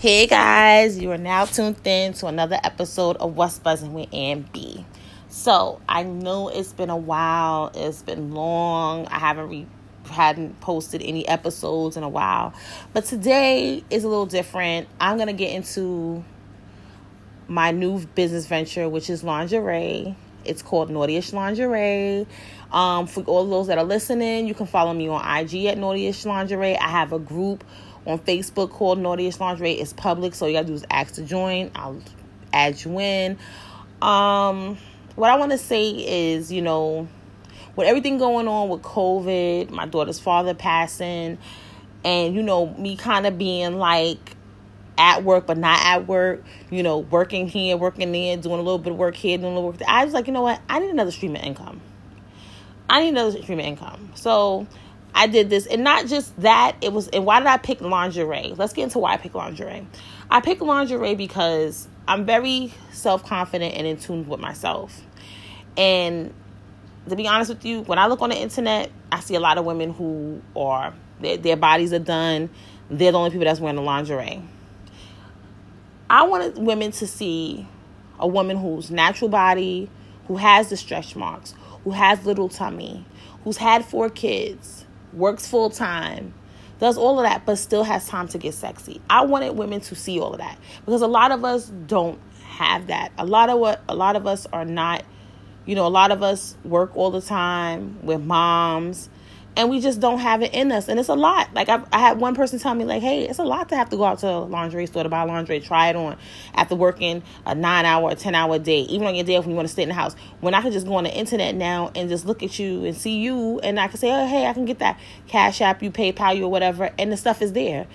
Hey guys, you are now tuned in to another episode of What's Buzzing with Ann B. So I know it's been a while, it's been long. I haven't re- hadn't posted any episodes in a while, but today is a little different. I'm gonna get into my new business venture, which is lingerie. It's called Naughtyish Lingerie. Um, for all those that are listening, you can follow me on IG at Naughtyish Lingerie. I have a group on Facebook called Naughtyish Lingerie. It's public, so you gotta do is ask to join. I'll add you in. Um, what I want to say is, you know, with everything going on with COVID, my daughter's father passing, and you know, me kind of being like at work but not at work, you know, working here, working there, doing a little bit of work here, doing a little work there. I was like, you know what? I need another stream of income. I need another stream of income. So I did this, and not just that. It was, and why did I pick lingerie? Let's get into why I picked lingerie. I picked lingerie because I'm very self confident and in tune with myself. And to be honest with you, when I look on the internet, I see a lot of women who are their, their bodies are done. They're the only people that's wearing the lingerie. I wanted women to see a woman whose natural body, who has the stretch marks, who has little tummy, who's had four kids, works full time, does all of that, but still has time to get sexy. I wanted women to see all of that because a lot of us don't have that. A lot of what a lot of us are not, you know, a lot of us work all the time with moms and we just don't have it in us. And it's a lot. Like I, I had one person tell me, like, "Hey, it's a lot to have to go out to a lingerie store to buy laundry, try it on after working a nine hour or ten hour day, even on your day when you want to stay in the house. When I can just go on the internet now and just look at you and see you, and I can say, oh, hey, I can get that Cash App, you PayPal, you or whatever, and the stuff is there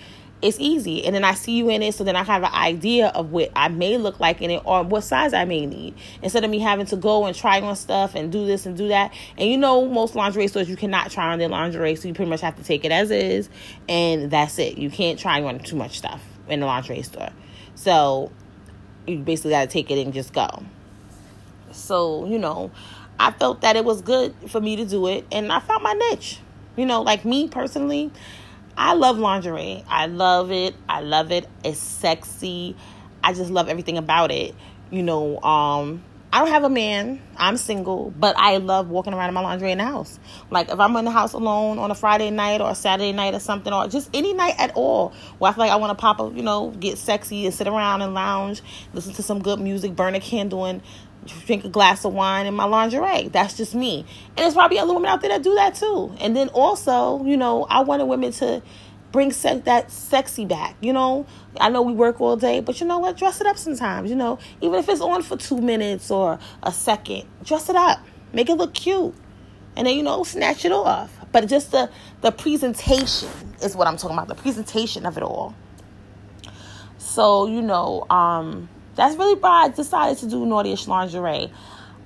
it's easy. And then I see you in it, so then I have an idea of what I may look like in it or what size I may need. Instead of me having to go and try on stuff and do this and do that. And you know, most lingerie stores you cannot try on their lingerie, so you pretty much have to take it as is, and that's it. You can't try on too much stuff in the lingerie store. So you basically got to take it and just go. So, you know, I felt that it was good for me to do it, and I found my niche. You know, like me personally, I love lingerie. I love it. I love it. It's sexy. I just love everything about it. You know, um, I don't have a man. I'm single, but I love walking around in my lingerie in the house. Like if I'm in the house alone on a Friday night or a Saturday night or something, or just any night at all, where I feel like I want to pop up, you know, get sexy and sit around and lounge, listen to some good music, burn a candle, and drink a glass of wine in my lingerie. That's just me. And there's probably other women out there that do that too. And then also, you know, I wanted women to bring se- that sexy back. You know, I know we work all day, but you know what? Dress it up sometimes. You know, even if it's on for two minutes or a second, dress it up, make it look cute, and then you know, snatch it off. But just the the presentation is what I'm talking about. The presentation of it all. So you know, um, that's really why I decided to do Naughtyish lingerie.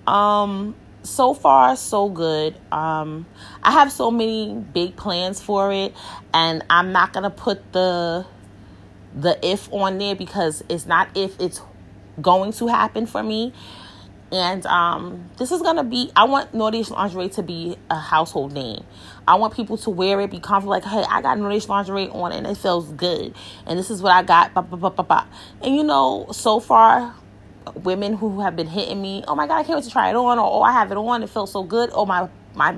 Um, so far so good. Um i have so many big plans for it and i'm not gonna put the the if on there because it's not if it's going to happen for me. And um this is gonna be i want Naughtyish lingerie to be a household name. I want people to wear it be comfortable like hey i got Naughtyish lingerie on and it feels good. And this is what i got bah, bah, bah, and you know so far women who have been hitting me, oh my god, I can't wait to try it on, or oh I have it on, it feels so good. Oh my my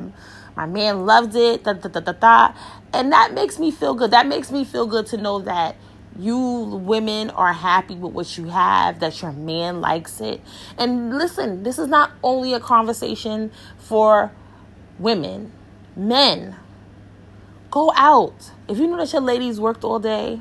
my man loved it, da da da da da, and that makes me feel good. That makes me feel good to know that you women are happy with what you have, that your man likes it. And listen, this is not only a conversation for women, men. Go out. If you know that your ladies worked all day,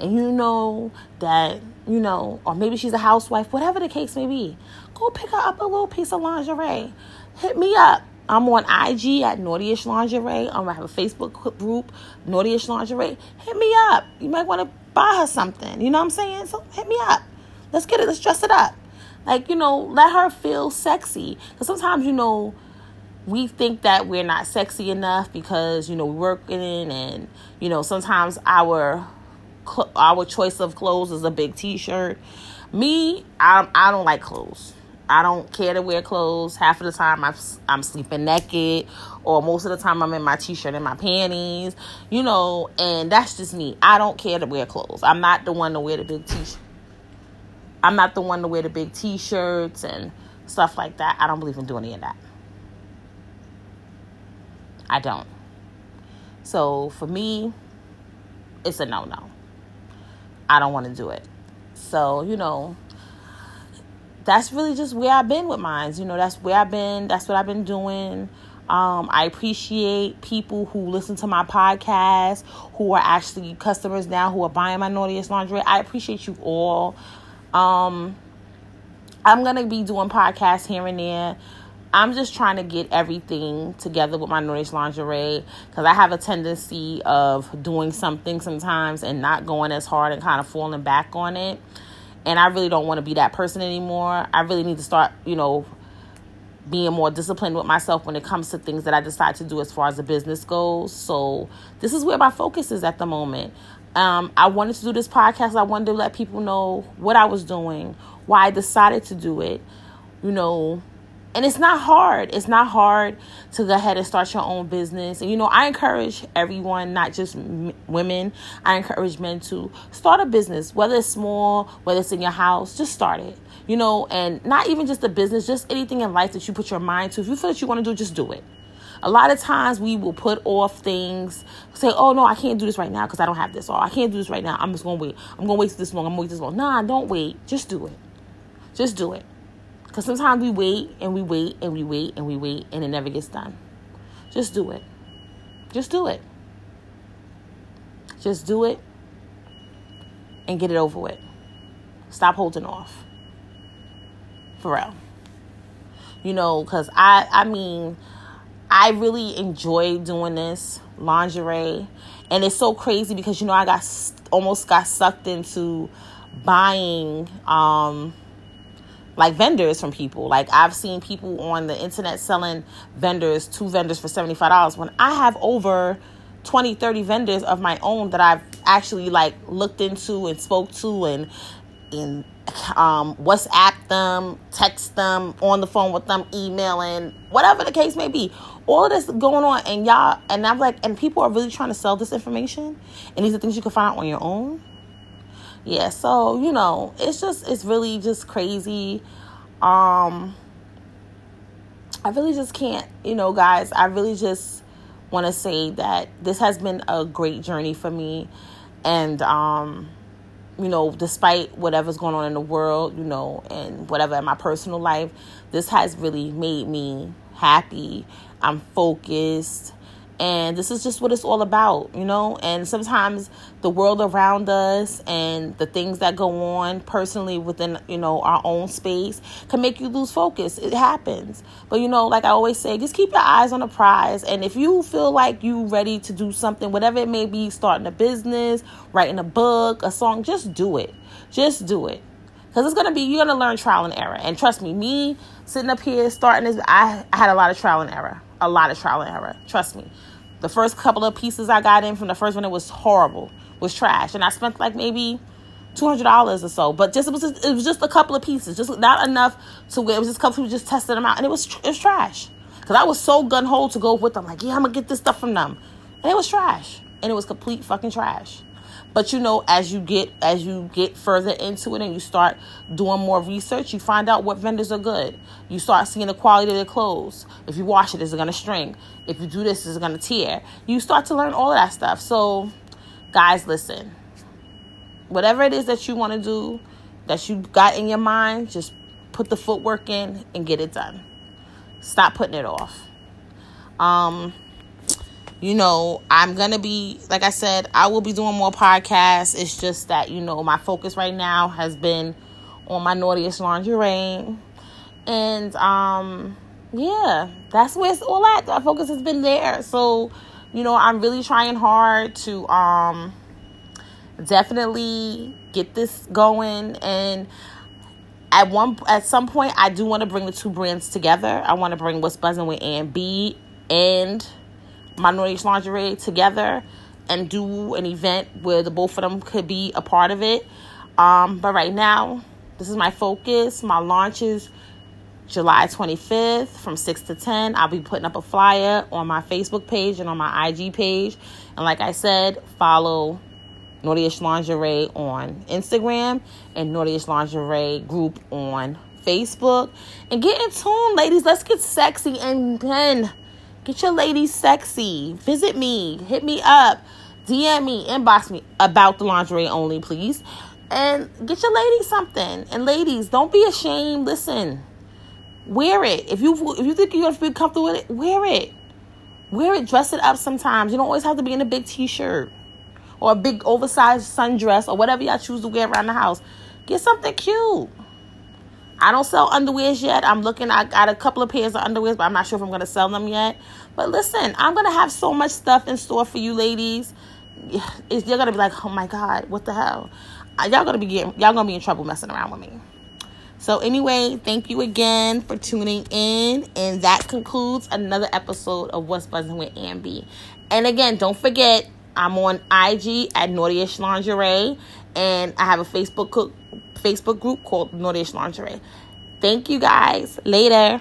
and you know that, you know, or maybe she's a housewife, whatever the case may be, go pick her up a little piece of lingerie. Hit me up. I'm on IG at Naughtyish Lingerie. Um, I have a Facebook group, Naughtyish Lingerie. Hit me up. You might want to buy her something. You know what I'm saying? So hit me up. Let's get it. Let's dress it up. Like, you know, let her feel sexy. Because sometimes, you know, we think that we're not sexy enough because, you know, we're working and, you know, sometimes our our choice of clothes is a big t-shirt. Me, I I don't like clothes. I don't care to wear clothes. Half of the time I'm, I'm sleeping naked, or most of the time I'm in my t shirt and my panties, you know, and that's just me. I don't care to wear clothes. I'm not the one to wear the big t shirt. I'm not the one to wear the big t shirts and stuff like that. I don't believe in doing any of that. I don't. So for me, it's a no no. I don't want to do it. So, you know, that's really just where I've been with mines. You know, that's where I've been. That's what I've been doing. Um, I appreciate people who listen to my podcast, who are actually customers now, who are buying my Naughtyish lingerie. I appreciate you all. Um, I'm gonna be doing podcasts here and there. I'm just trying to get everything together with my Naughtyish lingerie because I have a tendency of doing something sometimes and not going as hard and kind of falling back on it. And I really don't want to be that person anymore. I really need to start, you know, being more disciplined with myself when it comes to things that I decide to do as far as the business goes. So this is where my focus is at the moment. Um, I wanted to do this podcast. I wanted to let people know what I was doing, why I decided to do it. You know, and it's not hard. It's not hard to go ahead and start your own business. And you know, I encourage everyone, not just m- women. I encourage men to start a business, whether it's small, whether it's in your house, just start it. You know, and not even just a business, just anything in life that you put your mind to. If you feel that you want to do, just do it. A lot of times we will put off things, say, "Oh no, I can't do this right now because I don't have this," or "I can't do this right now. I'm just gonna wait. I'm gonna wait this long. I'm gonna wait this long." Nah, don't wait. Just do it. Just do it. Because sometimes we wait and we wait and we wait and we wait and it never gets done. Just do it. Just do it. Just do it and get it over with. Stop holding off. For real. You know, because I, I mean, I really enjoy doing this lingerie. And it's so crazy because, you know, I got almost got sucked into buying um like vendors from people. Like I've seen people on the internet selling vendors, two vendors for $75 when I have over 20, 30 vendors of my own that I've actually like looked into and spoke to and in um, WhatsApp them, text them, on the phone with them, emailing, whatever the case may be. All of this going on, and y'all, and I'm like, and people are really trying to sell this information, and these are things you can find out on your own yeah so you know it's just it's really just crazy. Um i really just can't you know guys i really just want to say that this has been a great journey for me. And um you know despite whatever's going on in the world you know and whatever in my personal life this has really made me happy. I'm focused and this is just what it's all about, you know. And sometimes the world around us and the things that go on personally within, you know, our own space can make you lose focus. It happens. But, you know, like I always say, just keep your eyes on the prize. And if you feel like you ready to do something, whatever it may be, starting a business, writing a book, a song, just do it. Just do it. Because it's to be, you're to learn trial and error. And trust me, me sitting up here starting this, I, I had a lot of trial and error. A lot of trial and error. Trust me the first couple of pieces I got in from the first one, it was horrible, was trash, and I spent like maybe two hundred dollars or so. But just it was just, it was just a couple of pieces, just not enough to where it was just a couple people just tested them out, and it was it was trash. Cause I was so gun ho to go with them, like yeah, I'm gonna get this stuff from them, and it was trash, and it was complete fucking trash. But you know, as you get as you get further into it and you start doing more research, you find out what vendors are good. You start seeing the quality of their clothes. If you wash it, is it gonna string? If you do this, is it gonna tear? You start to learn all of that stuff. So, guys, listen. Whatever it is that you want to do, that you got in your mind, just put the footwork in and get it done. Stop putting it off. Um you know, I'm going to be, like I said, I will be doing more podcasts. It's just that, you know, my focus right now has been on my Naughtyish lingerie. And, um, yeah, that's where it's all at. My focus has been there. So, you know, I'm really trying hard to, um, definitely get this going and at one at some point I do want to bring the two brands together. I want to bring what's buzzing with Ann B and Minorities Lingerie together and do an event where the both of them could be a part of it. Um, but right now, this is my focus. My launches July 25th from 6 to 10. I'll be putting up a flyer on my Facebook page and on my IG page. And like I said, follow Naughtyish Lingerie on Instagram and Naughtyish Lingerie group on Facebook. And get in tune, ladies. Let's get sexy and then get your ladies sexy. Visit me, hit me up, DM me, inbox me about the lingerie only, please. And get your ladies something. And ladies, don't be ashamed. Listen Wear it. If you if you think you're gonna feel comfortable with it, wear it. Wear it. Dress it up sometimes. You don't always have to be in a big t-shirt or a big oversized sundress or whatever y'all choose to wear around the house. Get something cute. I don't sell underwears yet. I'm looking. I got a couple of pairs of underwears, but I'm not sure if I'm gonna sell them yet. But listen, I'm gonna have so much stuff in store for you, ladies. It's, you're gonna be like, oh my god, what the hell? Uh, y'all gonna be getting, y'all gonna be in trouble messing around with me. So, anyway, thank you again for tuning in. And that concludes another episode of What's Buzzing with Ann B. And again, don't forget, I'm on IG at Naughtyish Lingerie. And I have a Facebook, cook Facebook group called Naughtyish Lingerie. Thank you guys. Later.